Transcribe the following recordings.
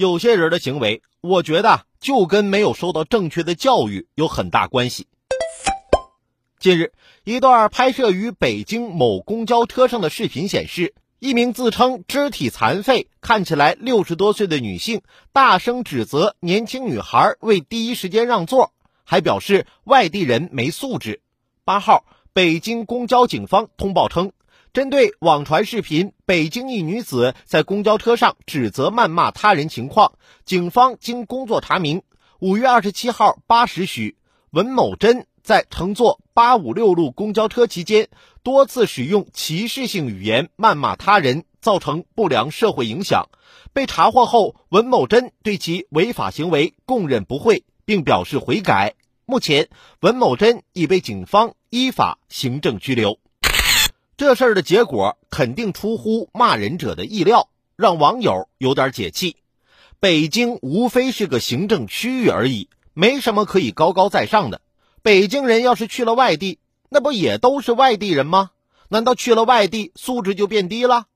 有些人的行为，我觉得就跟没有受到正确的教育有很大关系。近日，一段拍摄于北京某公交车上的视频显示，一名自称肢体残废、看起来六十多岁的女性，大声指责年轻女孩为第一时间让座，还表示外地人没素质。八号，北京公交警方通报称。针对网传视频，北京一女子在公交车上指责、谩骂他人情况，警方经工作查明，五月二十七号八时许，文某珍在乘坐八五六路公交车期间，多次使用歧视性语言谩骂他人，造成不良社会影响。被查获后，文某珍对其违法行为供认不讳，并表示悔改。目前，文某珍已被警方依法行政拘留。这事儿的结果肯定出乎骂人者的意料，让网友有点解气。北京无非是个行政区域而已，没什么可以高高在上的。北京人要是去了外地，那不也都是外地人吗？难道去了外地素质就变低了？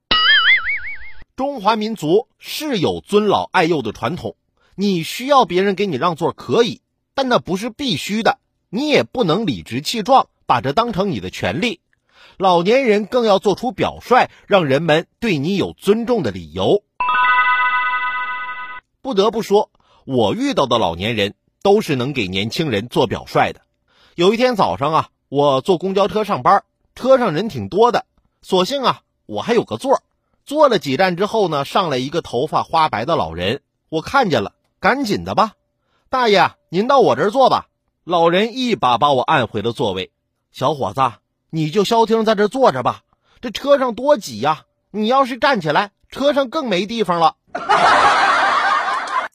中华民族是有尊老爱幼的传统，你需要别人给你让座可以，但那不是必须的。你也不能理直气壮把这当成你的权利。老年人更要做出表率，让人们对你有尊重的理由。不得不说，我遇到的老年人都是能给年轻人做表率的。有一天早上啊，我坐公交车上班，车上人挺多的，索性啊，我还有个座。坐了几站之后呢，上来一个头发花白的老人，我看见了，赶紧的吧，大爷，您到我这儿坐吧。老人一把把我按回了座位，小伙子。你就消停在这坐着吧，这车上多挤呀！你要是站起来，车上更没地方了。